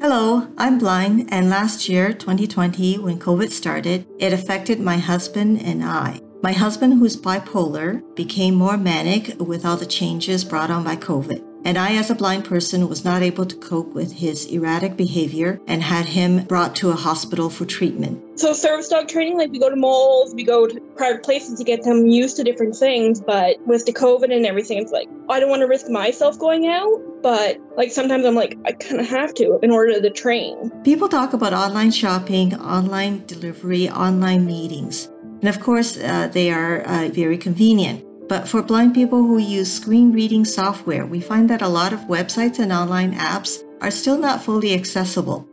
Hello, I'm blind, and last year, 2020, when COVID started, it affected my husband and I. My husband, who's bipolar, became more manic with all the changes brought on by COVID. And I, as a blind person, was not able to cope with his erratic behavior and had him brought to a hospital for treatment. So, service dog training, like we go to malls, we go to private places to get them used to different things. But with the COVID and everything, it's like, I don't want to risk myself going out. But like sometimes I'm like, I kind of have to in order to train. People talk about online shopping, online delivery, online meetings. And of course, uh, they are uh, very convenient. But for blind people who use screen reading software, we find that a lot of websites and online apps are still not fully accessible.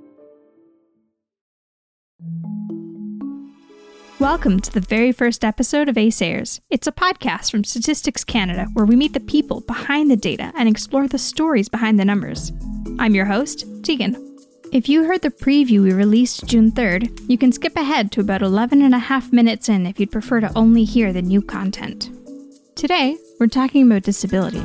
Welcome to the very first episode of ASayers. It's a podcast from Statistics Canada where we meet the people behind the data and explore the stories behind the numbers. I'm your host, Tegan. If you heard the preview we released June 3rd, you can skip ahead to about 11 and a half minutes in if you'd prefer to only hear the new content. Today, we're talking about disability.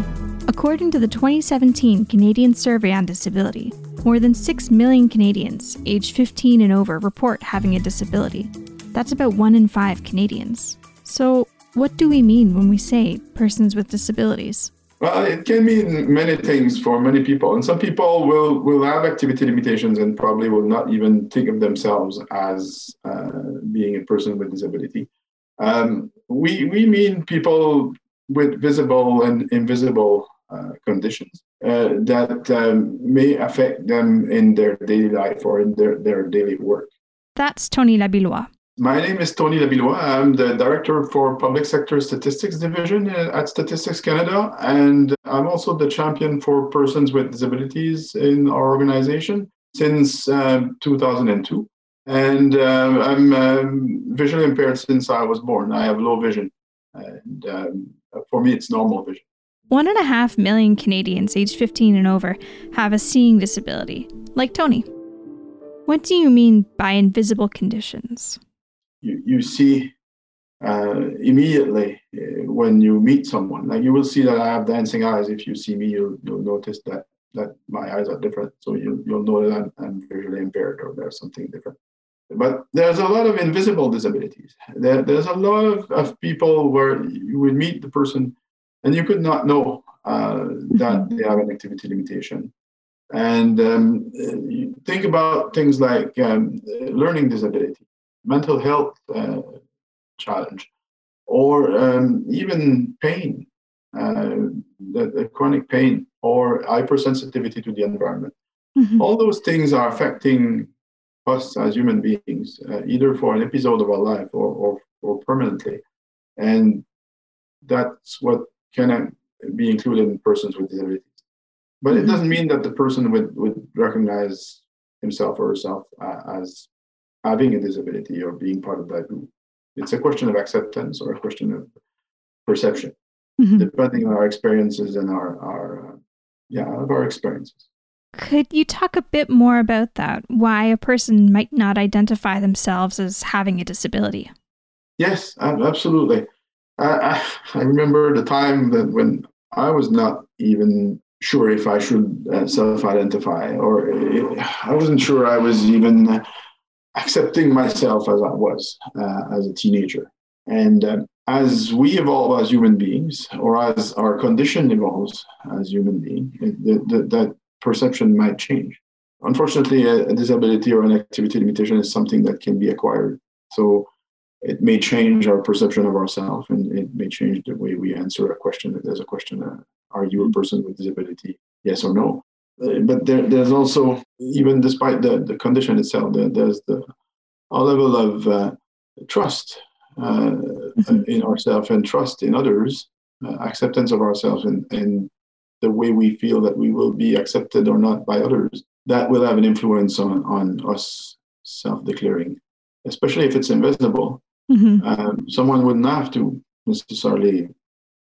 According to the 2017 Canadian Survey on Disability, more than 6 million Canadians aged 15 and over report having a disability. That's about 1 in 5 Canadians. So, what do we mean when we say persons with disabilities? Well, it can mean many things for many people, and some people will will have activity limitations and probably will not even think of themselves as uh, being a person with disability. Um, we we mean people with visible and invisible uh, conditions uh, that um, may affect them in their daily life or in their, their daily work. That's Tony Labillois. My name is Tony Labillois. I'm the Director for Public Sector Statistics Division uh, at Statistics Canada, and I'm also the champion for persons with disabilities in our organization since um, 2002. And um, I'm um, visually impaired since I was born. I have low vision. And um, for me, it's normal vision. One and a half million Canadians aged 15 and over have a seeing disability, like Tony. What do you mean by invisible conditions? You, you see uh, immediately uh, when you meet someone. Like you will see that I have dancing eyes. If you see me, you'll, you'll notice that that my eyes are different. So you, you'll know that I'm, I'm visually impaired or there's something different. But there's a lot of invisible disabilities. There, there's a lot of, of people where you would meet the person and you could not know uh, that mm-hmm. they have an activity limitation. And um, think about things like um, learning disability, mental health uh, challenge, or um, even pain, uh, the, the, chronic pain, or hypersensitivity to the environment. Mm-hmm. All those things are affecting us as human beings, uh, either for an episode of our life or, or, or permanently. And that's what can be included in persons with disabilities. But it doesn't mean that the person would, would recognize himself or herself uh, as having a disability or being part of that group. It's a question of acceptance or a question of perception, mm-hmm. depending on our experiences and our, our uh, yeah, of our experiences. Could you talk a bit more about that? Why a person might not identify themselves as having a disability? Yes, absolutely. I, I remember the time that when I was not even sure if I should uh, self-identify, or uh, I wasn't sure I was even accepting myself as I was uh, as a teenager. And uh, as we evolve as human beings, or as our condition evolves as human beings, that perception might change. Unfortunately, a, a, disability or an activity limitation is something that can be acquired. So it may change our perception of ourselves and it may change the way we answer a question. If there's a question, uh, are you a person with disability? Yes or no? But there, there's also, even despite the, the condition itself, there, there's the a level of uh, trust uh, mm-hmm. in ourselves and trust in others, uh, acceptance of ourselves and, and the way we feel that we will be accepted or not by others, that will have an influence on, on us self declaring, especially if it's invisible. Mm-hmm. Um, someone wouldn't have to necessarily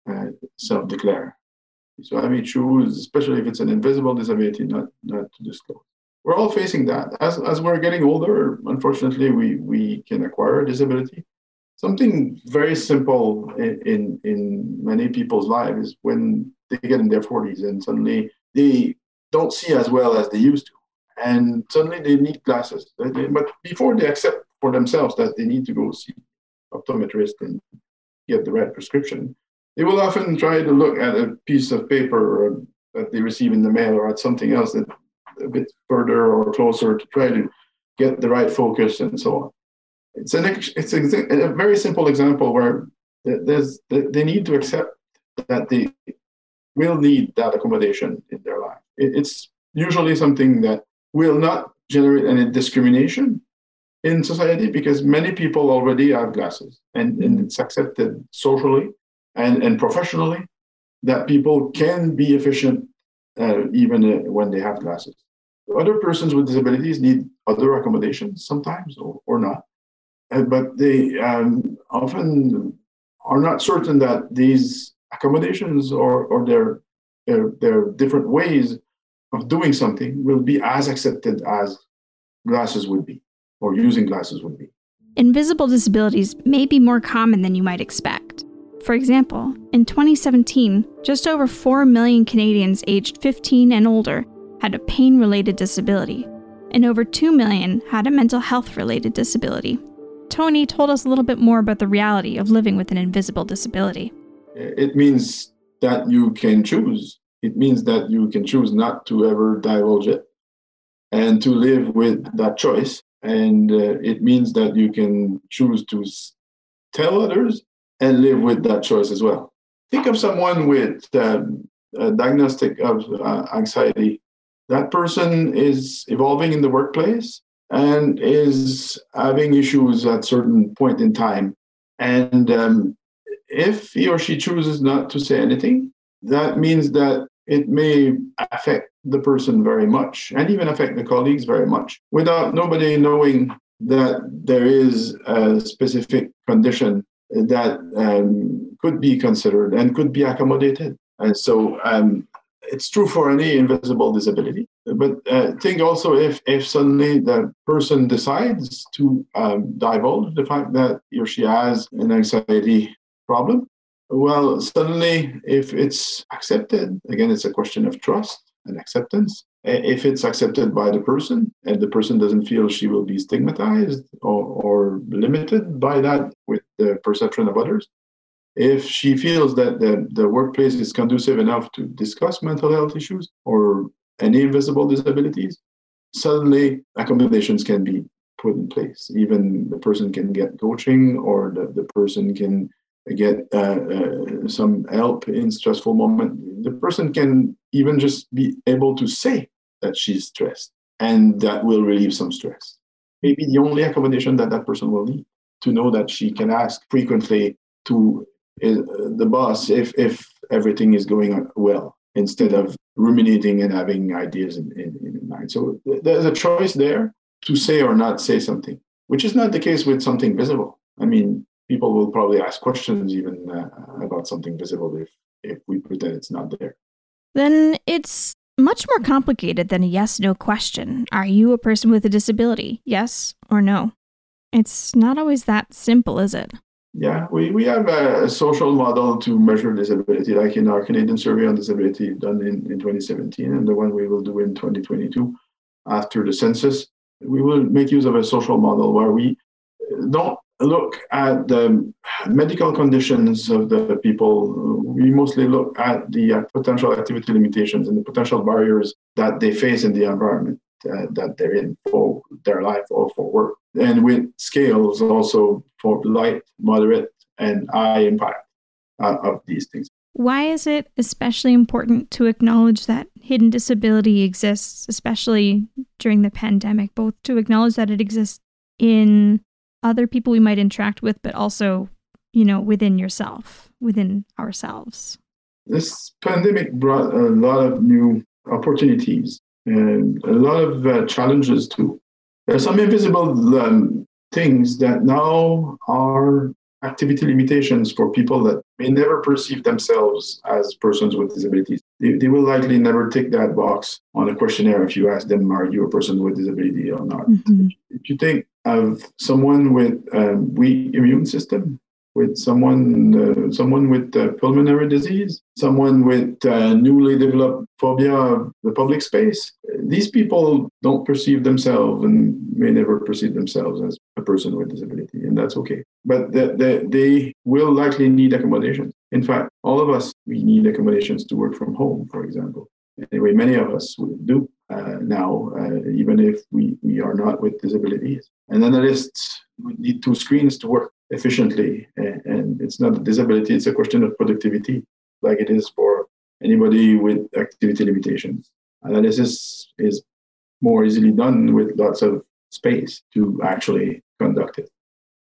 uh, self declare. So I may choose, especially if it's an invisible disability, not, not to disclose. We're all facing that. As, as we're getting older, unfortunately, we, we can acquire a disability. Something very simple in, in, in many people's lives is when they get in their 40s and suddenly they don't see as well as they used to. and suddenly they need glasses. But before they accept for themselves that they need to go see optometrist and get the right prescription, they will often try to look at a piece of paper that they receive in the mail or at something else that a bit further or closer to try to get the right focus and so on. It's an it's a, a very simple example where there's they need to accept that they will need that accommodation in their life. It's usually something that will not generate any discrimination in society because many people already have glasses and, and it's accepted socially and, and professionally that people can be efficient uh, even uh, when they have glasses. Other persons with disabilities need other accommodations sometimes or, or not, uh, but they um, often are not certain that these accommodations or, or their, their, their different ways of doing something will be as accepted as glasses would be or using glasses would be. Invisible disabilities may be more common than you might expect. For example, in 2017, just over 4 million Canadians aged 15 and older had a pain related disability, and over 2 million had a mental health related disability. Tony told us a little bit more about the reality of living with an invisible disability. It means that you can choose. It means that you can choose not to ever divulge it and to live with that choice. And uh, it means that you can choose to tell others and live with that choice as well. Think of someone with um, a diagnostic of uh, anxiety. That person is evolving in the workplace and is having issues at certain point in time. And um, if he or she chooses not to say anything, that means that it may affect the person very much and even affect the colleagues very much without nobody knowing that there is a specific condition that um, could be considered and could be accommodated. And so um, it's true for any invisible disability. But uh, think also if, if suddenly the person decides to um, divulge the fact that he or she has an anxiety problem, well, suddenly if it's accepted, again, it's a question of trust and acceptance. If it's accepted by the person and the person doesn't feel she will be stigmatized or, or limited by that with the perception of others, if she feels that the, the workplace is conducive enough to discuss mental health issues or any invisible disabilities, suddenly accommodations can be put in place. Even the person can get coaching or the, the person can get uh, uh, some help in stressful moment. The person can even just be able to say that she's stressed, and that will relieve some stress. Maybe the only accommodation that that person will need to know that she can ask frequently to uh, the boss if if everything is going well instead of ruminating and having ideas in, in, in mind. So there's a choice there to say or not say something, which is not the case with something visible. I mean, people will probably ask questions even uh, about something visible if if we pretend it's not there. Then it's much more complicated than a yes no question. Are you a person with a disability? Yes or no? It's not always that simple, is it? Yeah, we, we have a, social model to measure disability, like in our Canadian Survey on Disability done in, in 2017 and the one we will do in 2022 after the census. We will make use of a social model where we don't look at the medical conditions of the people. We mostly look at the uh, potential activity limitations and the potential barriers that they face in the environment uh, that they're in for their life or for work. And with scales also for light, moderate, and high impact uh, of these things. Why is it especially important to acknowledge that hidden disability exists, especially during the pandemic, both to acknowledge that it exists in other people we might interact with, but also, you know, within yourself, within ourselves. This pandemic brought a lot of new opportunities and a lot of uh, challenges too. There are some invisible um, things that now are activity limitations for people that may never perceive themselves as persons with disabilities. They, they will likely never tick that box on a questionnaire if you ask them, Are you a person with disability or not? Mm-hmm. If you think of someone with a weak immune system, with someone uh, someone with uh, pulmonary disease, someone with uh, newly developed phobia of the public space. These people don't perceive themselves and may never perceive themselves as a person with disability, and that's okay. But they, they, they will likely need accommodation. In fact, all of us we need accommodations to work from home, for example. Anyway, many of us would do uh, now, uh, even if we, we are not with disabilities. And analysts would need two screens to work efficiently. And, and it's not a disability, it's a question of productivity, like it is for anybody with activity limitations. Analysis is more easily done with lots of space to actually conduct it.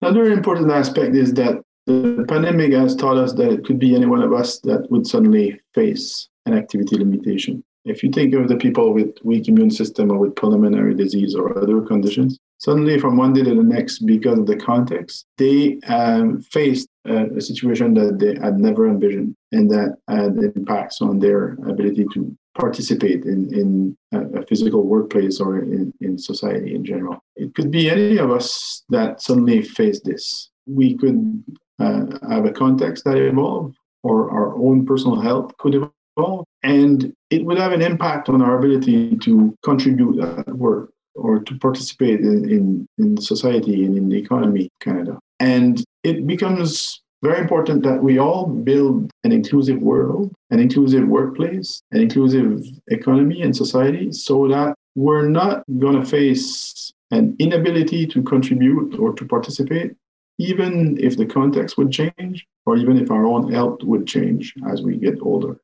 Another important aspect is that the pandemic has taught us that it could be any one of us that would suddenly face an activity limitation. If you think of the people with weak immune system or with pulmonary disease or other conditions, suddenly from one day to the next, because of the context, they um, faced a, situation that they had never envisioned and that had impacts on their ability to participate in, in a, a physical workplace or in, in society in general. It could be any of us that suddenly face this. We could uh, have a context that evolved or our own personal health could evolve and it would have an impact on our ability to contribute at work or to participate in, in, in society and in the economy Canada. And it becomes very important that we all build an inclusive world, an inclusive workplace, an inclusive economy and society so that we're not going to face an inability to contribute or to participate, even if the context would change or even if our own health would change as we get older.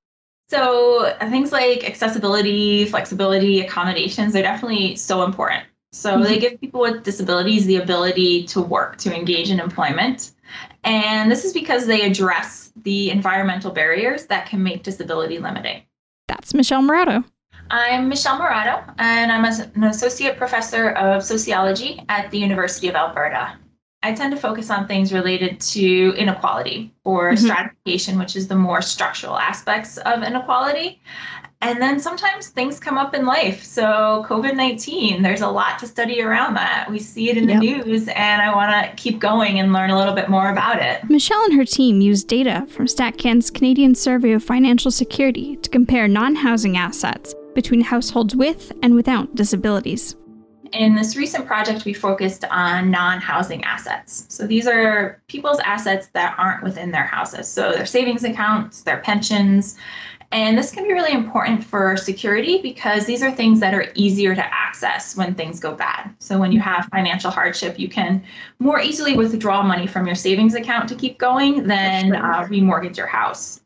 So things like accessibility, flexibility, accommodations, they're definitely so important. So mm-hmm. they give people with disabilities the ability to work, to engage in employment. And this is because they address the environmental barriers that can make disability limiting. That's Michelle Maroto. I'm Michelle Maroto, and I'm an associate professor of sociology at the University of Alberta. I tend to focus on things related to inequality or mm-hmm. stratification, which is the more structural aspects of inequality. And then sometimes things come up in life. So, COVID 19, there's a lot to study around that. We see it in the yep. news, and I want to keep going and learn a little bit more about it. Michelle and her team used data from StatCan's Canadian Survey of Financial Security to compare non housing assets between households with and without disabilities. In this recent project, we focused on non housing assets. So these are people's assets that aren't within their houses. So their savings accounts, their pensions. And this can be really important for security because these are things that are easier to access when things go bad. So when you have financial hardship, you can more easily withdraw money from your savings account to keep going than uh, remortgage your house.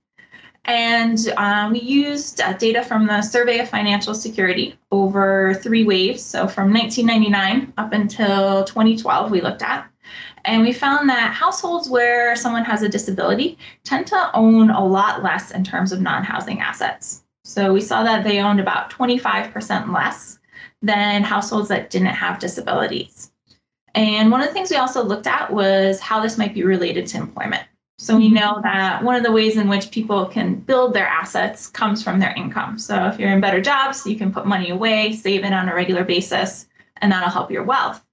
And um, we used uh, data from the Survey of Financial Security over three waves. So from 1999 up until 2012, we looked at. And we found that households where someone has a disability tend to own a lot less in terms of non housing assets. So we saw that they owned about 25% less than households that didn't have disabilities. And one of the things we also looked at was how this might be related to employment. So we know that one of the ways in which people can build their assets comes from their income. So if you're in better jobs, you can put money away, save it on a regular basis, and that'll help your wealth.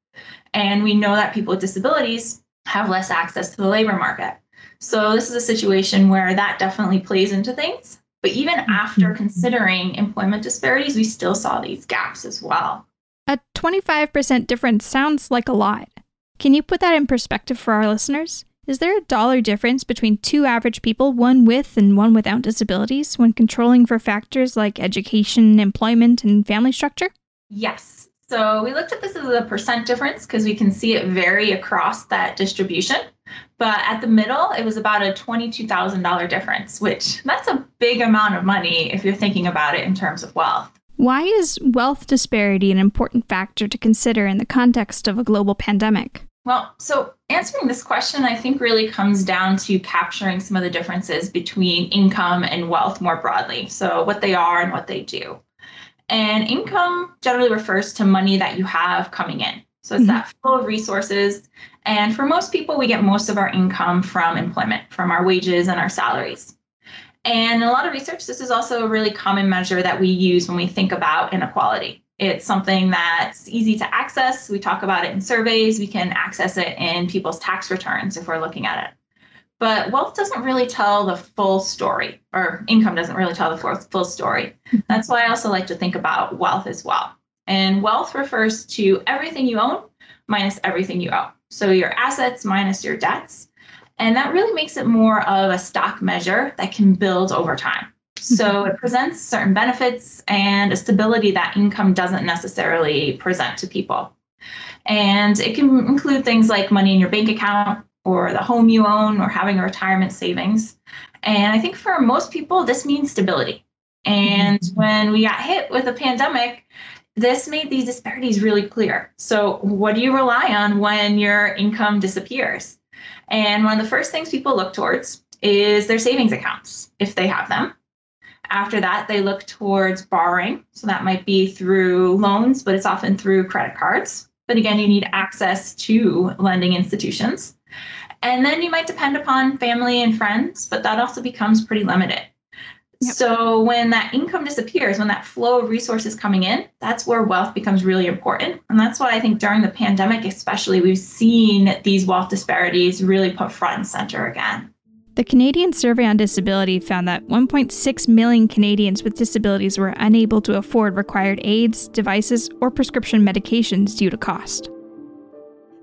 And we know that people with disabilities have less access to the labor market. So this is a situation where that definitely plays into things. But even after mm-hmm. considering employment disparities, we still saw these gaps as well. A 25% difference sounds like a lot. Can you put that in perspective for our listeners? Is there a dollar difference between two average people, one with and one without disabilities, when controlling for factors like education, employment, and family structure? Yes. So we looked at this as a percent difference because we can see it vary across that distribution. But at the middle, it was about a $22,000 difference, which that's a big amount of money if you're thinking about it in terms of wealth. Why is wealth disparity an important factor to consider in the context of a global pandemic? Well, so answering this question, I think really comes down to capturing some of the differences between income and wealth more broadly. So, what they are and what they do. And income generally refers to money that you have coming in. So, it's mm-hmm. that flow of resources. And for most people, we get most of our income from employment, from our wages and our salaries. And in a lot of research, this is also a really common measure that we use when we think about inequality. It's something that's easy to access. We talk about it in surveys. We can access it in people's tax returns if we're looking at it. But wealth doesn't really tell the full story, or income doesn't really tell the full, story. That's why I also like to think about wealth as well. And wealth refers to everything you own minus everything you owe. So your assets minus your debts. And that really makes it more of a stock measure that can build over time. So mm-hmm. it presents certain benefits and a stability that income doesn't necessarily present to people. And it can include things like money in your bank account, or the home you own or having a retirement savings. And I think for most people, this means stability. And mm-hmm. when we got hit with a pandemic, this made these disparities really clear. So, what do you rely on when your income disappears? And one of the first things people look towards is their savings accounts, if they have them. After that, they look towards borrowing. So, that might be through loans, but it's often through credit cards. But again, you need access to lending institutions. And then you might depend upon family and friends, but that also becomes pretty limited. Yep. So when that income disappears, when that flow of resources coming in, that's where wealth becomes really important. And that's why I think during the pandemic, especially, we've seen these wealth disparities really put front and center again. The Canadian Survey on Disability found that 1.6 million Canadians with disabilities were unable to afford required aids, devices, or prescription medications due to cost.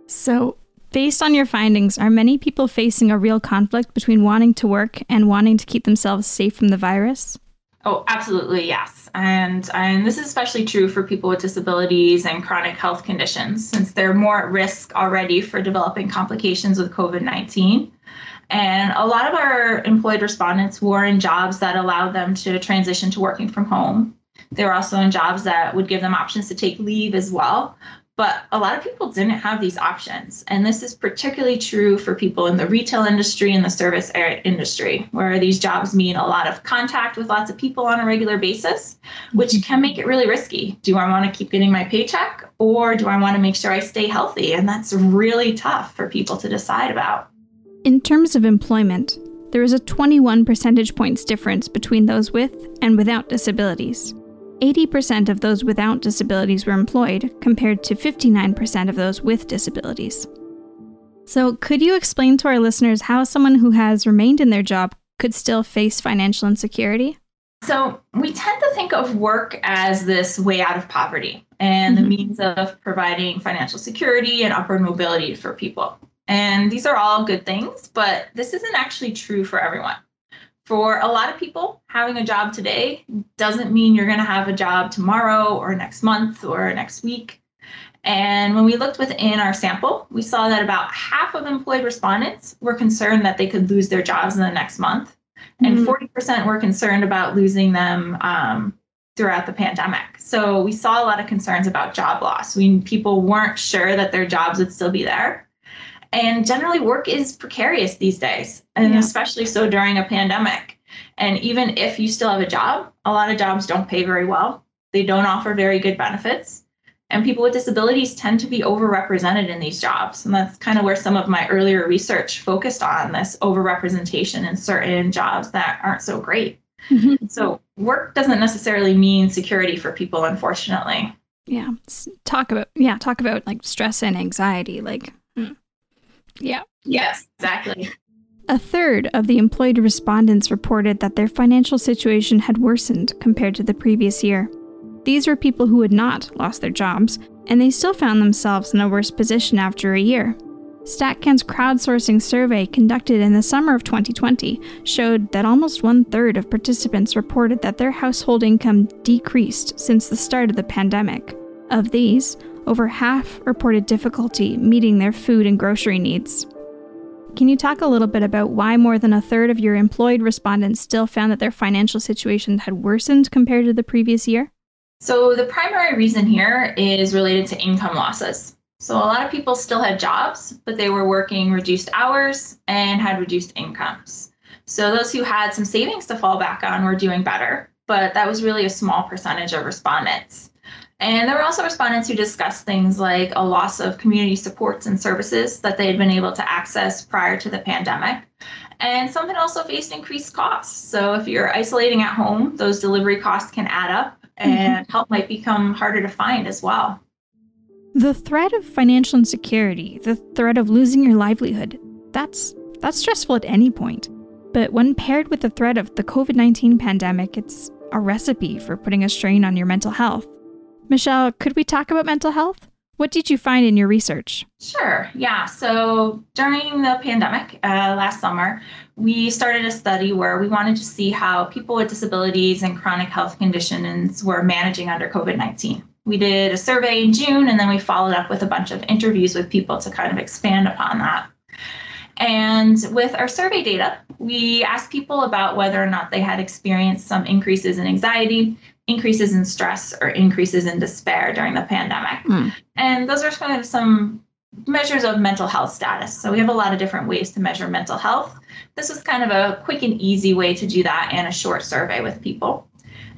So, Based on your findings, are many people facing a real conflict between wanting to work and wanting to keep themselves safe from the virus? Oh, absolutely, yes. And and this is especially true for people with disabilities and chronic health conditions since they're more at risk already for developing complications with COVID-19. And a lot of our employed respondents were in jobs that allowed them to transition to working from home. They were also in jobs that would give them options to take leave as well, but a lot of people didn't have these options. And this is particularly true for people in the retail industry and the service industry, where these jobs mean a lot of contact with lots of people on a regular basis, which mm-hmm. can make it really risky. Do I want to keep getting my paycheck or do I want to make sure I stay healthy? And that's really tough for people to decide about. In terms of employment, there is a 21 percentage points difference between those with and without disabilities. 80% of those without disabilities were employed, compared to 59% of those with disabilities. So, could you explain to our listeners how someone who has remained in their job could still face financial insecurity? So, we tend to think of work as this way out of poverty and mm-hmm. the means of providing financial security and upward mobility for people. And these are all good things, but this isn't actually true for everyone for a lot of people, having a job today doesn't mean you're going to have a job tomorrow or next month or next week. And when we looked within our sample, we saw that about half of employed respondents were concerned that they could lose their jobs in the next month, and mm-hmm. 40% were concerned about losing them um, throughout the pandemic. So we saw a lot of concerns about job loss. We people weren't sure that their jobs would still be there. And generally, work is precarious these days, and yeah. especially so during a pandemic. And even if you still have a job, a lot of jobs don't pay very well. They don't offer very good benefits. And people with disabilities tend to be overrepresented in these jobs. And that's kind of where some of my earlier research focused on this overrepresentation in certain jobs that aren't so great. Mm-hmm. So, work doesn't necessarily mean security for people, unfortunately. Yeah. Talk about, yeah, talk about like stress and anxiety. Like. Yeah. Yes, exactly. A third of the employed respondents reported that their financial situation had worsened compared to the previous year. These were people who had not lost their jobs, and they still found themselves in a worse position after a year. StatCan's crowdsourcing survey conducted in the summer of 2020 showed that almost one third of participants reported that their household income decreased since the start of the pandemic. Of these, over half reported difficulty meeting their food and grocery needs. Can you talk a little bit about why more than a third of your employed respondents still found that their financial situation had worsened compared to the previous year? So, the primary reason here is related to income losses. So, a lot of people still had jobs, but they were working reduced hours and had reduced incomes. So, those who had some savings to fall back on were doing better, but that was really a small percentage of respondents. And there were also respondents who discussed things like a loss of community supports and services that they had been able to access prior to the pandemic. And some had also faced increased costs. So if you're isolating at home, those delivery costs can add up and mm-hmm. help might become harder to find as well. The threat of financial insecurity, the threat of losing your livelihood, that's That's stressful at any point. But when paired with the threat of the COVID 19 pandemic, it's a recipe for putting a strain on your mental health. Michelle, could we talk about mental health? What did you find in your research? Sure. Yeah. So during the pandemic uh, last summer, we started a study where we wanted to see how people with disabilities and chronic health conditions were managing under COVID 19. We did a survey in June and then we followed up with a bunch of interviews with people to kind of expand upon that. And with our survey data, we asked people about whether or not they had experienced some increases in anxiety, increases in stress, or increases in despair during the pandemic. Mm. And those are kind of some measures of mental health status. So we have a lot of different ways to measure mental health. This was kind of a quick and easy way to do that and a short survey with people.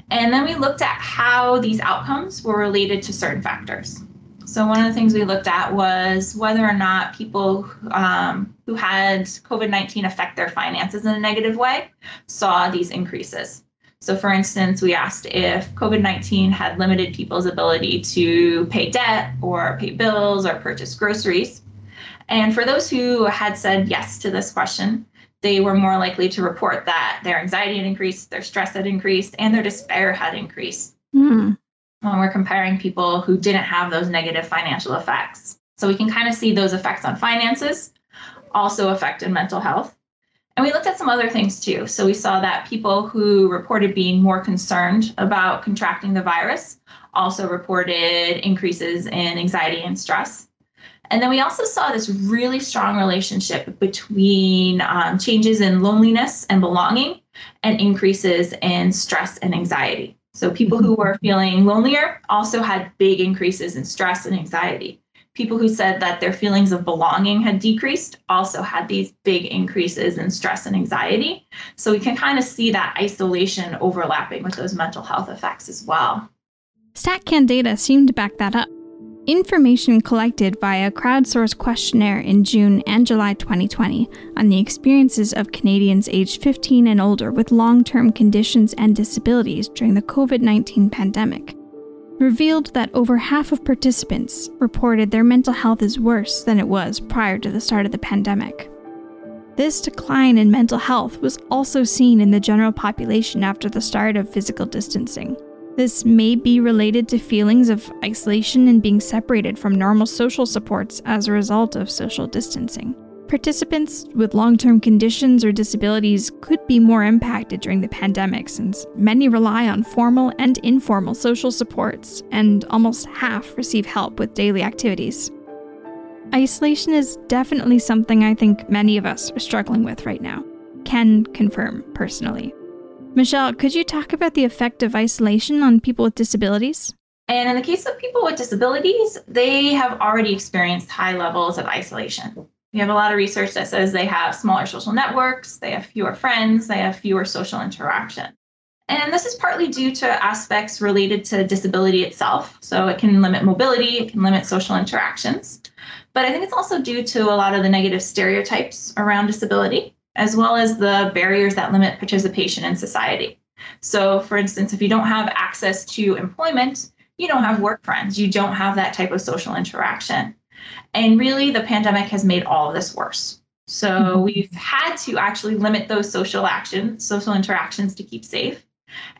And then we looked at how these outcomes were related to certain factors. So one of the things we looked at was whether or not people um, who had COVID-19 affect their finances in a negative way saw these increases. So for instance, we asked if COVID-19 had limited people's ability to pay debt or pay bills or purchase groceries. And for those who had said yes to this question, they were more likely to report that their anxiety had increased, their stress had increased, and their despair had increased. Mm when we're comparing people who didn't have those negative financial effects. So we can kind of see those effects on finances also affected mental health. And we looked at some other things too. So we saw that people who reported being more concerned about contracting the virus also reported increases in anxiety and stress. And then we also saw this really strong relationship between um, changes in loneliness and belonging and increases in stress and anxiety. So people who were feeling lonelier also had big increases in stress and anxiety. People who said that their feelings of belonging had decreased also had these big increases in stress and anxiety. So we can kind of see that isolation overlapping with those mental health effects as well. StatCan data seem to back that up. Information collected via a crowdsourced questionnaire in June and July 2020 on the experiences of Canadians aged 15 and older with long term conditions and disabilities during the COVID 19 pandemic revealed that over half of participants reported their mental health is worse than it was prior to the start of the pandemic. This decline in mental health was also seen in the general population after the start of physical distancing. This may be related to feelings of isolation and being separated from normal social supports as a result of social distancing. Participants with long term conditions or disabilities could be more impacted during the pandemic since many rely on formal and informal social supports, and almost half receive help with daily activities. Isolation is definitely something I think many of us are struggling with right now. Can confirm personally. Michelle, could you talk about the effect of isolation on people with disabilities? And in the case of people with disabilities, they have already experienced high levels of isolation. We have a lot of research that says they have smaller social networks, they have fewer friends, they have fewer social interaction. And this is partly due to aspects related to disability itself. So it can limit mobility, it can limit social interactions. But I think it's also due to a lot of the negative stereotypes around disability as well as the barriers that limit participation in society. So, for instance, if you don't have access to employment, you don't have work friends, you don't have that type of social interaction. And really, the pandemic has made all of this worse. So, mm-hmm. we've had to actually limit those social actions, social interactions to keep safe.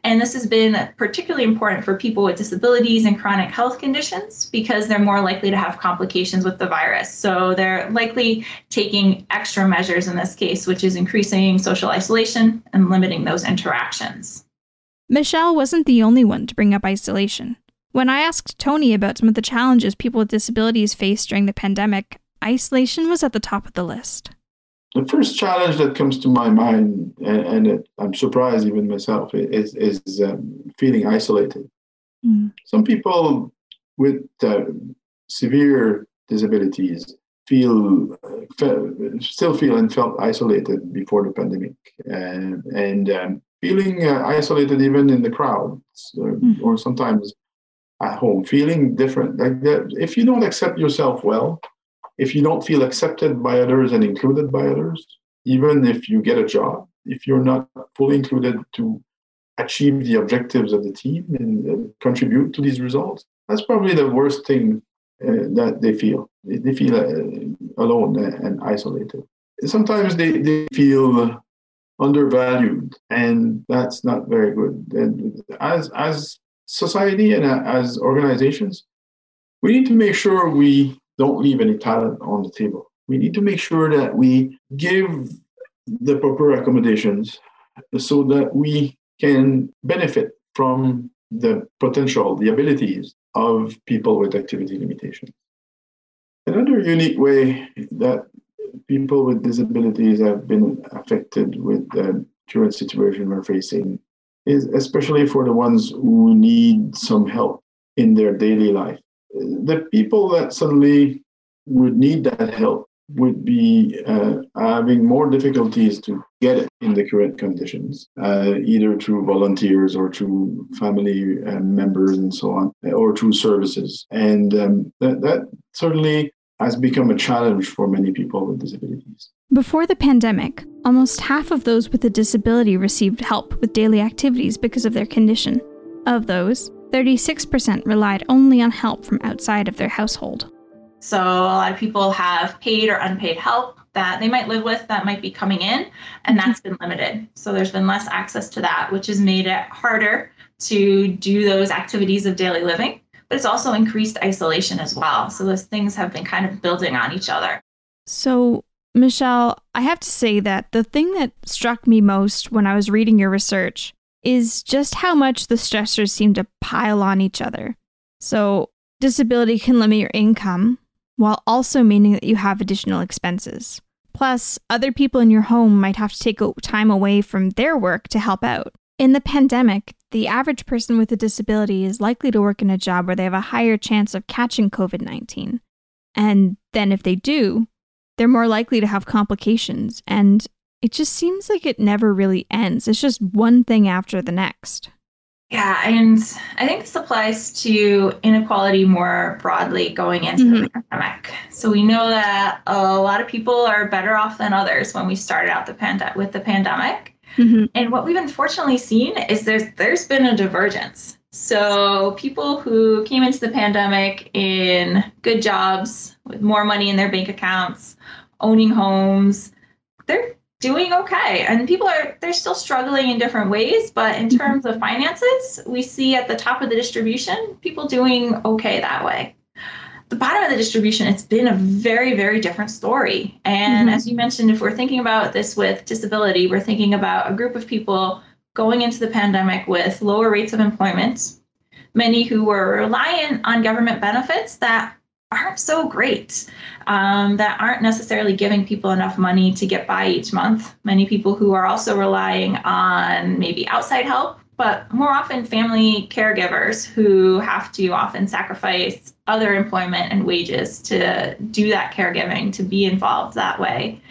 And this has been particularly important for people with disabilities and chronic health conditions because they're more likely to have complications with the virus. So they're likely taking extra measures in this case, which is increasing social isolation and limiting those interactions. Michelle wasn't the only one to bring up isolation. When I asked Tony about some of the challenges people with disabilities face during the pandemic, isolation was at the top of the list the first challenge that comes to my mind, and, and it, I'm surprised even myself, is is um, feeling isolated. Mm. Some people with uh, severe disabilities feel uh, still feel and felt isolated before the pandemic, and and um, feeling uh, isolated even in the crowds, mm. or sometimes at home, feeling different. Like that, if you don't accept yourself well, if you don't feel accepted by others and included by others, even if you get a job, if you're not fully included to achieve the objectives of the team and uh, contribute to these results, that's probably the worst thing uh, that they feel. They feel uh, alone and isolated. sometimes they, they feel undervalued, and that's not very good. And as as society and uh, as organizations, we need to make sure we don't leave any talent on the table. We need to make sure that we give the proper accommodations so that we can benefit from the potential, the abilities of people with activity limitations. Another unique way that people with disabilities have been affected with the current situation we're facing is especially for the ones who need some help in their daily life. The people that suddenly would need that help would be uh, having more difficulties to get it in the current conditions, uh, either through volunteers or through family uh, members and so on, or through services. And um, that, that certainly has become a challenge for many people with disabilities. Before the pandemic, almost half of those with a disability received help with daily activities because of their condition. Of those, 36% relied only on help from outside of their household. So a lot of people have paid or unpaid help that they might live with that might be coming in, and that's been limited. So there's been less access to that, which has made it harder to do those activities of daily living. But it's also increased isolation as well. So those things have been kind of building on each other. So, Michelle, I have to say that the thing that struck me most when I was reading your research is just how much the stressors seem to pile on each other. So, disability can limit your income, while also meaning that you have additional expenses. Plus, other people in your home might have to take time away from their work to help out. In the pandemic, the average person with a disability is likely to work in a job where they have a higher chance of catching COVID 19. And then, if they do, they're more likely to have complications. And it just seems like it never really ends. It's just one thing after the next. Yeah, and I think this applies to inequality more broadly going into mm-hmm. the pandemic. So we know that a lot of people are better off than others when we started out the pand- with the pandemic. Mm-hmm. And what we've unfortunately seen is there's there's been a divergence. So people who came into the pandemic in good jobs with more money in their bank accounts, owning homes, they're doing okay and people are they're still struggling in different ways but in mm-hmm. terms of finances we see at the top of the distribution people doing okay that way the bottom of the distribution it's been a very very different story and mm-hmm. as you mentioned if we're thinking about this with disability we're thinking about a group of people going into the pandemic with lower rates of employment many who were reliant on government benefits that aren't so great, um, that aren't necessarily giving people enough money to get by each month. Many people who are also relying on maybe outside help, but more often family caregivers who have to often sacrifice other employment and wages to do that caregiving, to be involved that way.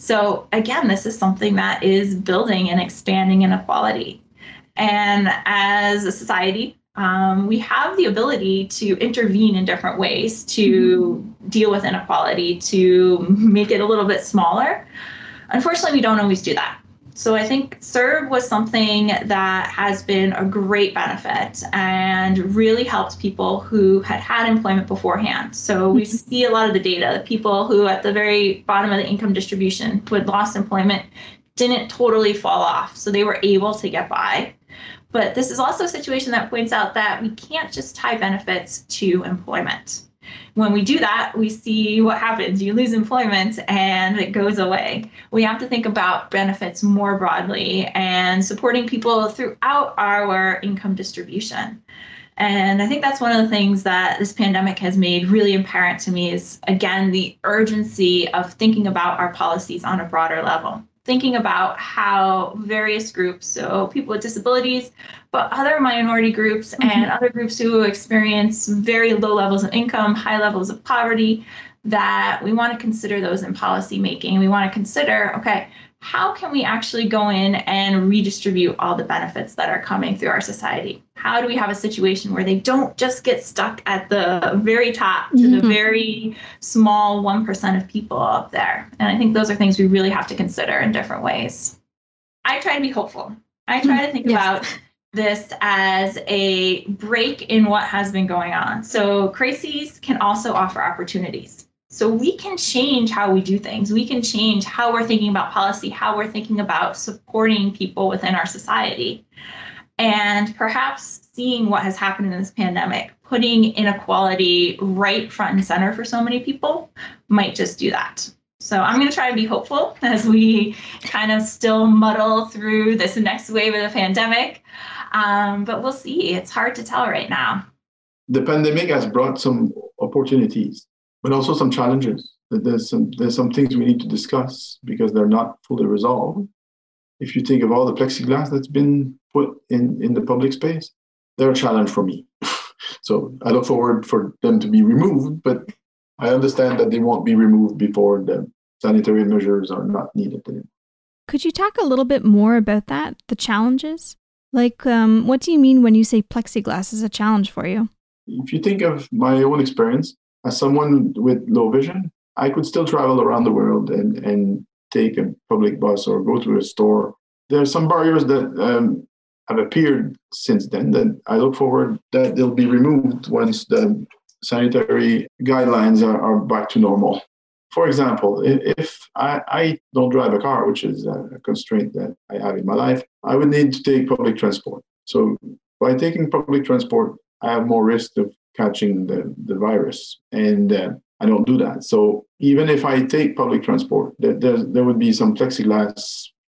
So, again, this is something that is building and expanding inequality. And as a society, um, we have the ability to intervene in different ways to mm-hmm. deal with inequality, to make it a little bit smaller. Unfortunately, we don't always do that. So I think CERB was something that has been a great benefit and really helped people who had had employment beforehand. So we mm-hmm. see a lot of the data, the people who at the very bottom of the income distribution who had lost employment didn't totally fall off. So they were able to get by. But this is also a situation that points out that we can't just tie benefits to employment. When we do that, we see what happens. You lose employment and it goes away. We have to think about benefits more broadly and supporting people throughout our income distribution. And I think that's one of the things that this pandemic has made really apparent to me is, again, the urgency of thinking about our policies on a broader level thinking about how various groups, so people with disabilities, but other minority groups mm-hmm. and other groups who experience very low levels of income, high levels of poverty, that we want to consider those in policy making. We want to consider, okay, how can we actually go in and redistribute all the benefits that are coming through our society? How do we have a situation where they don't just get stuck at the very top to mm-hmm. the very small 1% of people up there? And I think those are things we really have to consider in different ways. I try to be hopeful. I try to think yes. about this as a break in what has been going on. So, crises can also offer opportunities. So we can change how we do things. We can change how we're thinking about policy, how we're thinking about supporting people within our society. And perhaps seeing what has happened in this pandemic, putting inequality right front and center for so many people might just do that. So I'm going to try and be hopeful as we kind of still muddle through this next wave of the pandemic. Um, but we'll see. It's hard to tell right now. The pandemic has brought some opportunities but also some challenges. There's some there's some things we need to discuss because they're not fully resolved. If you think of all the plexiglass that's been put in in the public space, they're a challenge for me. so I look forward for them to be removed, but I understand that they won't be removed before the sanitary measures are not needed anymore. Could you talk a little bit more about that, the challenges? Like, um, what do you mean when you say plexiglass is a challenge for you? If you think of my own experience, as someone with low vision, I could still travel around the world and, and take a public bus or go to a store. There are some barriers that um, have appeared since then that I look forward that they'll be removed once the sanitary guidelines are, are back to normal. For example, if I, I don't drive a car, which is a constraint that I have in my life, I would need to take public transport. So by taking public transport, I have more risk of catching the, the virus. And uh, I don't do that. So even if I take public transport, there, there, there would be some plexiglass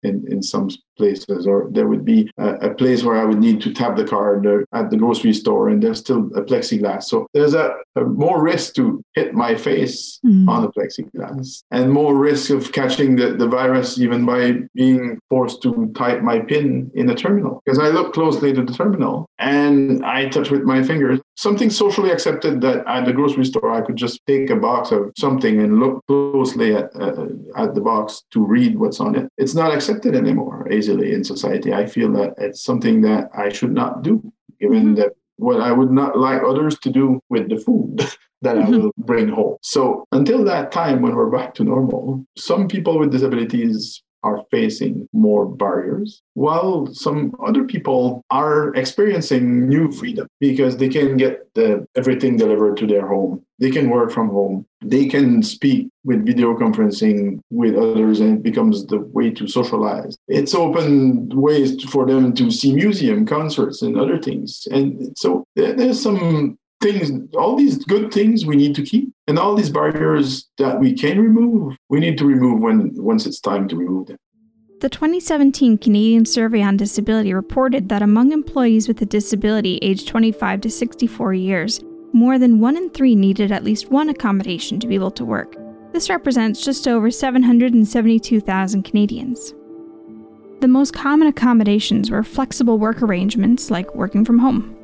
in, in some places, or there would be a, a, place where I would need to tap the card at the grocery store, and there's still a plexiglass. So there's a, a more risk to hit my face mm. on the plexiglass, and more risk of catching the, the virus even by being forced to type my PIN in a terminal. Because I look closely to the terminal and I touch with my fingers something socially accepted that at the grocery store I could just take a box of something and look closely at, uh, at the box to read what's on it. It's not accepted anymore easily in society. I feel that it's something that I should not do, given mm-hmm. that what I would not like others to do with the food that mm-hmm. I will bring home. So until that time when we're back to normal, some people with disabilities are facing more barriers, while some other people are experiencing new freedom because they can get the, everything delivered to their home. They can work from home. They can speak with video conferencing with others, and it becomes the way to socialize. It's open ways for them to see museum concerts and other things. And so there's some things, all these good things we need to keep, and all these barriers that we can remove, we need to remove when once it's time to remove them. The 2017 Canadian Survey on Disability reported that among employees with a disability aged 25 to 64 years, more than one in three needed at least one accommodation to be able to work. This represents just over 772,000 Canadians. The most common accommodations were flexible work arrangements like working from home,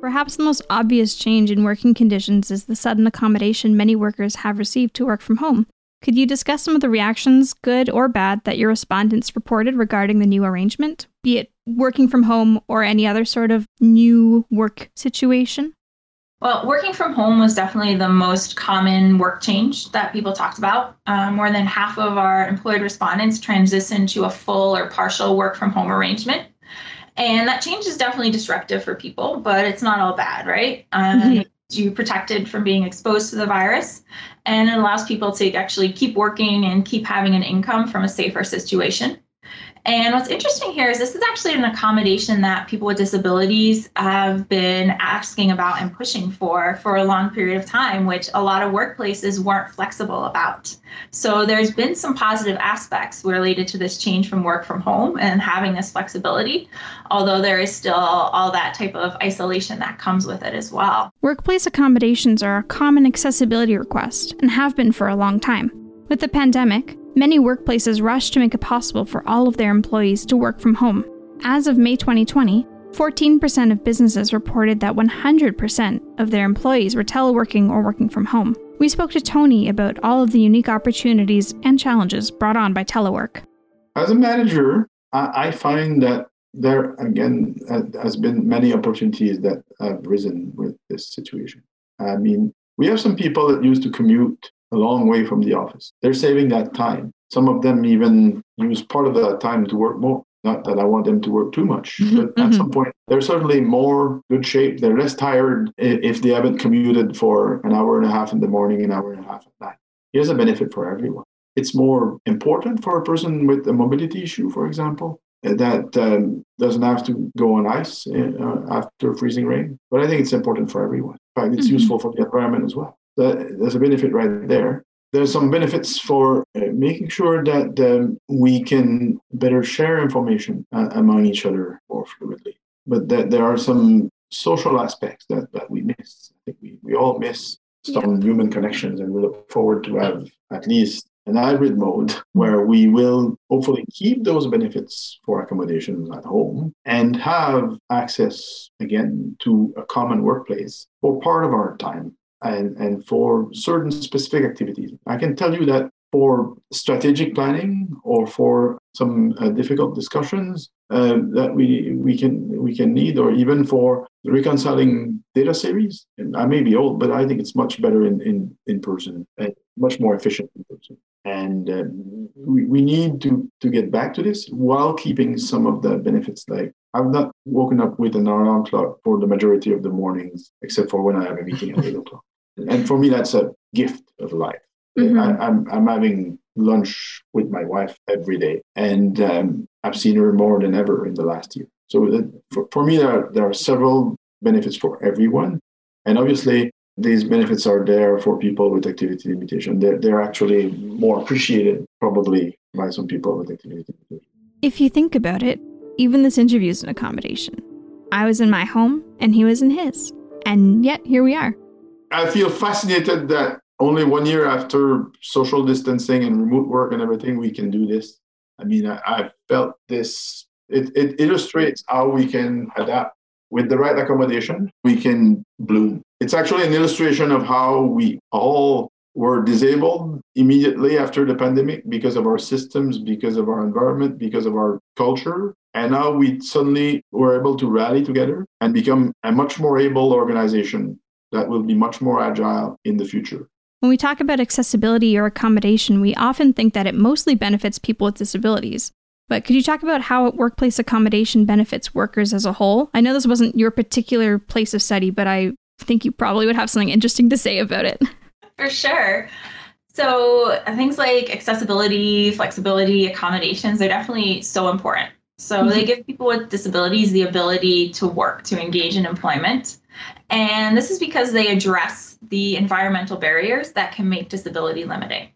Perhaps the most obvious change in working conditions is the sudden accommodation many workers have received to work from home. Could you discuss some of the reactions, good or bad, that your respondents reported regarding the new arrangement, be it working from home or any other sort of new work situation? Well, working from home was definitely the most common work change that people talked about. Uh, more than half of our employed respondents transitioned to a full or partial work from home arrangement. And that change is definitely disruptive for people, but it's not all bad, right? Um, mm-hmm. You protected from being exposed to the virus, and it allows people to actually keep working and keep having an income from a safer situation. And what's interesting here is this is actually an accommodation that people with disabilities have been asking about and pushing for for a long period of time, which a lot of workplaces weren't flexible about. So there's been some positive aspects related to this change from work from home and having this flexibility, although there is still all that type of isolation that comes with it as well. Workplace accommodations are a common accessibility request and have been for a long time. With the pandemic, Many workplaces rushed to make it possible for all of their employees to work from home. As of May 2020, 14% of businesses reported that 100% of their employees were teleworking or working from home. We spoke to Tony about all of the unique opportunities and challenges brought on by telework. As a manager, I find that there again has been many opportunities that have risen with this situation. I mean, we have some people that used to commute a long way from the office. They're saving that time. Some of them even use part of that time to work more Not that I want them to work too much, Mhm, but at mhm. some point they're certainly more good shape. They're less tired if they haven't commuted for an hour and a half in the morning, an hour and a half at night. Here's a benefit for everyone. It's more important for a person with a mobility issue, for example, uh, that um, doesn't have to go on ice uh, after freezing rain. But I think it's important for everyone. In fact, it's Mhm. useful for the environment as well. That, there's a benefit right there. There's some benefits for uh, making sure that um, we can better share information uh, among each other more fluidly. But that there are some social aspects that, that we miss. I think we, we all miss some human connections, and we look forward to have at least an hybrid mode where we will hopefully keep those benefits for accommodations at home and have access again to a common workplace for part of our time and, and for certain specific activities. I can tell you that for strategic planning or for some uh, difficult discussions uh, that we we can we can need, or even for reconciling data series. And I may be old, but I think it's much better in in, in person and much more efficient in person. And uh, we, we need to to get back to this while keeping some of the benefits. Like I've not woken up with an alarm clock for the majority of the mornings, except for when I have a meeting at eight o'clock. And for me, that's a gift of life. Mhm. I, I'm I'm having lunch with my wife every day, and um, I've seen her more than ever in the last year. So that, for, for me, there are, there are several benefits for everyone, and obviously these benefits are there for people with activity limitation. They're, they're actually more appreciated probably by some people with activity limitation. If you think about it, even this interview is an accommodation. I was in my home and he was in his. And yet, here we are. I feel fascinated that only one year after social distancing and remote work and everything, we can do this. I mean, I, I felt this, it, it illustrates how we can adapt. With the right accommodation, we can bloom. It's actually an illustration of how we all were disabled immediately after the pandemic because of our systems, because of our environment, because of our culture. And now we suddenly were able to rally together and become a much more able organization that will be much more agile in the future. When we talk about accessibility or accommodation, we often think that it mostly benefits people with disabilities. But could you talk about how workplace accommodation benefits workers as a whole? I know this wasn't your particular place of study, but I think you probably would have something interesting to say about it. For sure. So uh, things like accessibility, flexibility, accommodations, they're definitely so important. So they give people with disabilities the ability to work, to engage in employment. And this is because they address the environmental barriers that can make disability limiting.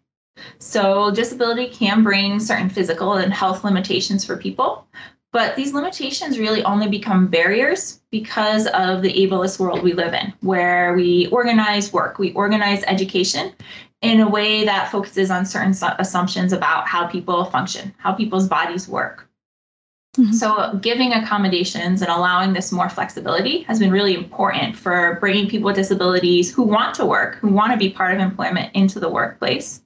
So disability can bring certain physical and health limitations for people, but these limitations really only become barriers because of the ableist world we live in, where we organize work, we organize education in a way that focuses on certain assumptions about how people function, how people's bodies work. Mhm. So, giving accommodations and allowing this more flexibility has been really important for bringing people with disabilities who want to work, who want to be part of employment into the workplace.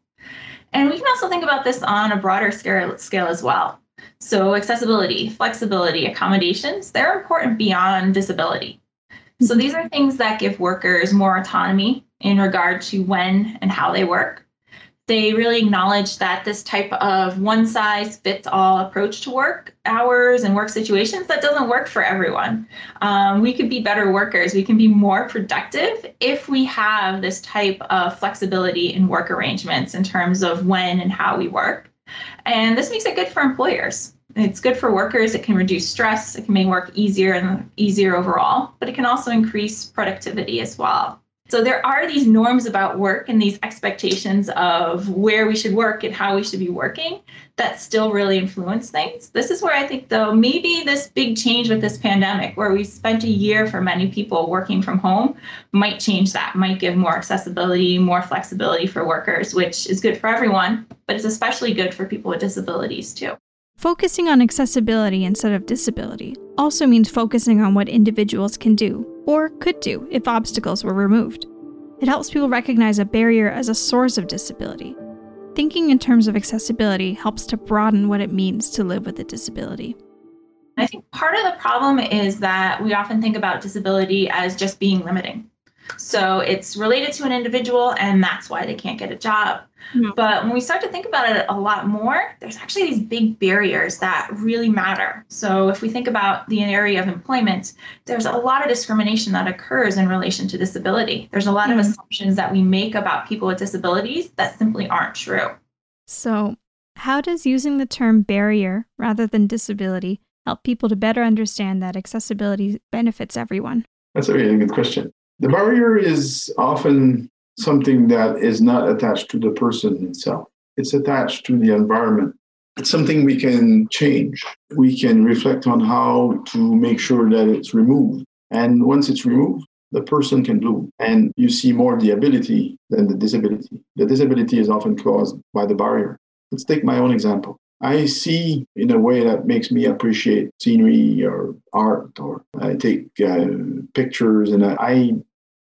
And we can also think about this on a broader scale, scale as well. So, accessibility, flexibility, accommodations, they're important beyond disability. So, these are things that give workers more autonomy in regard to when and how they work. They really acknowledge that this type of one size fits all approach to work hours and work situations that doesn't work for everyone. Um, we could be better workers. We can be more productive if we have this type of flexibility in work arrangements in terms of when and how we work. And this makes it good for employers. It's good for workers. It can reduce stress. It can make work easier and easier overall, but it can also increase productivity as well. So there are these norms about work and these expectations of where we should work and how we should be working that still really influence things. This is where I think, though, maybe this big change with this pandemic, where we spent a year for many people working from home, might change that, might give more accessibility, more flexibility for workers, which is good for everyone, but it's especially good for people with disabilities too. Focusing on accessibility instead of disability also means focusing on what individuals can do, or could do, if obstacles were removed. It helps people recognize a barrier as a source of disability. Thinking in terms of accessibility helps to broaden what it means to live with a disability. I think part of the problem is that we often think about disability as just being limiting. So it's related to an individual, and that's why they can't get a job. Mm-hmm. But when we start to think about it a lot more, there's actually these big barriers that really matter. So if we think about the area of employment, there's a lot of discrimination that occurs in relation to disability. There's a lot mm-hmm. of assumptions that we make about people with disabilities that simply aren't true. So, how does using the term barrier rather than disability help people to better understand that accessibility benefits everyone? That's a really good question. The barrier is often something that is not attached to the person itself, it's attached to the environment. It's something we can change. We can reflect on how to make sure that it's removed. And once it's removed, the person can bloom. And you see more the ability than the disability. The disability is often caused by the barrier. Let's take my own example. I see in a way that makes me appreciate scenery or art, or I take uh, pictures and I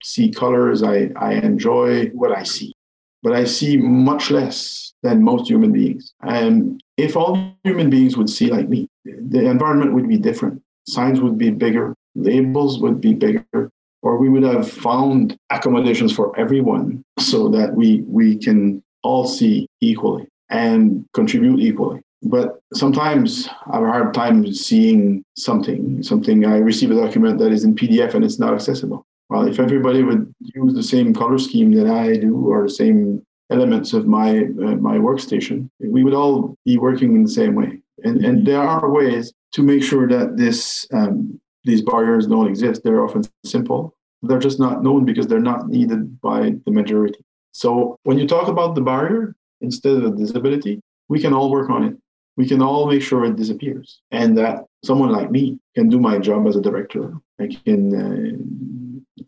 see colors. I, I enjoy what I see, but I see much less than most human beings. And if all human beings would see like me, the environment would be different. Signs would be bigger, labels would be bigger, or we would have found accommodations for everyone so that we, we can all see equally and contribute equally. But sometimes I have a hard time seeing something, something I receive a document that is in PDF and it's not accessible. Well, if everybody would use the same color scheme that I do or the same elements of my uh, my workstation, we would all be working in the same way. And and there are ways to make sure that this um, these barriers don't exist. They're often simple. They're just not known because they're not needed by the majority. So when you talk about the barrier instead of the disability, we can all work on it. We can all make sure it disappears, and that someone like me can do my job as a director. I can uh,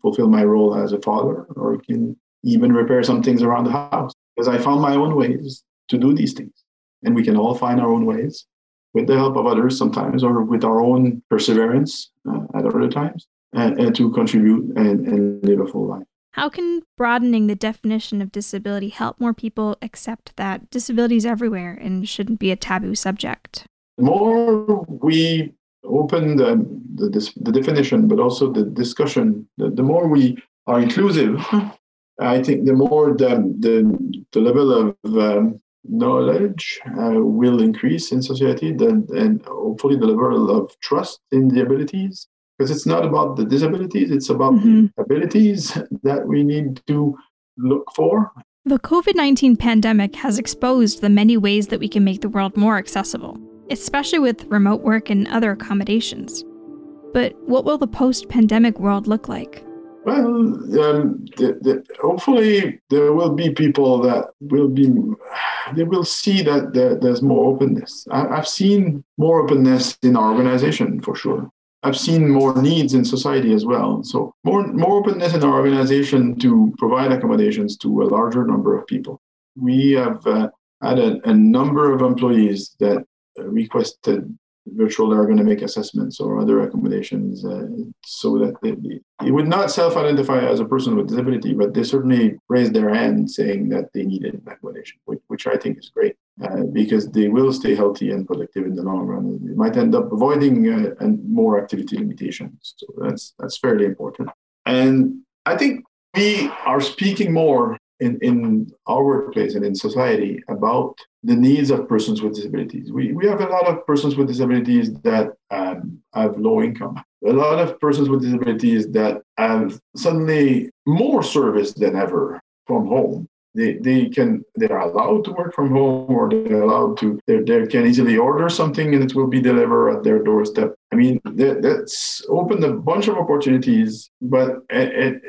fulfill my role as a father or can even repair some things around the house because I found my own ways to do these things. And we can all find our own ways with the help of others sometimes or with our own perseverance uh, at other times and, and to contribute and, and live a full life. How can broadening the definition of disability help more people accept that disability is everywhere and shouldn't be a taboo subject? The more we open the, the, the definition, but also the discussion. The, the more we are inclusive, I think the more the, the, the level of um, knowledge uh, will increase in society, then, and hopefully the level of trust in the abilities. Because it's not about the disabilities, it's about mm-hmm. the abilities that we need to look for. The COVID 19 pandemic has exposed the many ways that we can make the world more accessible especially with remote work and other accommodations. But what will the post pandemic world look like? Well, um, the, the, hopefully there will be people that will be, they will see that there, there's more openness. I, I've seen more openness in our organization for sure. I've seen more needs in society as well. So more more openness in our organization to provide accommodations to a larger number of people. We have uh, had a, a, number of employees that requested virtual ergonomic assessments or other accommodations uh, so that they, they, would not self-identify as a person with disability, but they certainly raised their hand saying that they needed an accommodation, which, which I think is great uh, because they will stay healthy and productive in the long run. They might end up avoiding uh, and more activity limitations. So that's that's fairly important. And I think we are speaking more in, in our workplace and in society about the needs of persons with disabilities. We, we have a lot of persons with disabilities that um, have low income, a lot of persons with disabilities that have suddenly more service than ever from home they, they can they're allowed to work from home or they're allowed to they, can easily order something and it will be delivered at their doorstep. I mean that, that's opened a bunch of opportunities but it, it,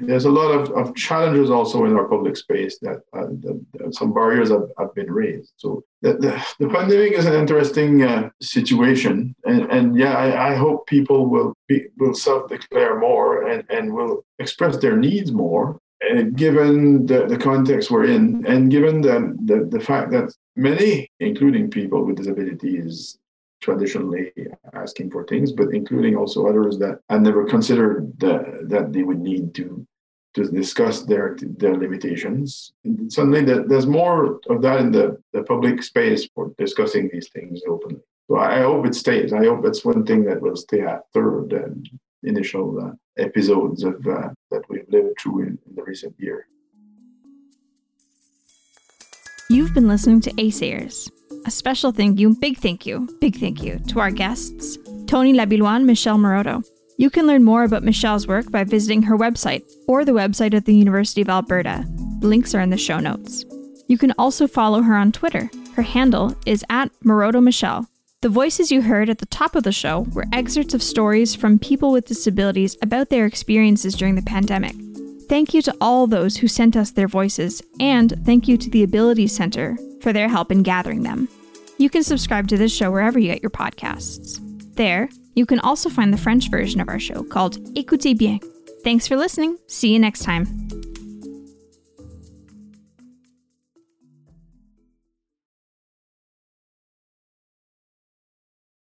there's a lot of, of challenges also in our public space that, uh, that some barriers have, have been raised. So the, the, the pandemic is an interesting uh, situation and, and yeah I, I hope people will be will self-declare more and, and will express their needs more Uh, given the, the context we're in, and given the, the, the fact that many, including people with disabilities, traditionally asking for things, but including also others that I never considered the, that they would need to to discuss their their limitations. And suddenly, the, there's more of that in the, the public space for discussing these things openly. So I hope it stays. I hope that's one thing that will stay after the, initial uh, episodes of uh, that we've lived through in, in the recent year. You've been listening to Assayers. A special thank you, big thank you, big thank you to our guests, Tony Labillois and Michelle Maroto. You can learn more about Michelle's work by visiting her website or the website of the University of Alberta. The links are in the show notes. You can also follow her on Twitter. Her handle is at Maroto Michelle. The voices you heard at the top of the show were excerpts of stories from people with disabilities about their experiences during the pandemic. Thank you to all those who sent us their voices, and thank you to the Ability Center for their help in gathering them. You can subscribe to this show wherever you get your podcasts. There, you can also find the French version of our show called Écoutez bien. Thanks for listening. See you next time.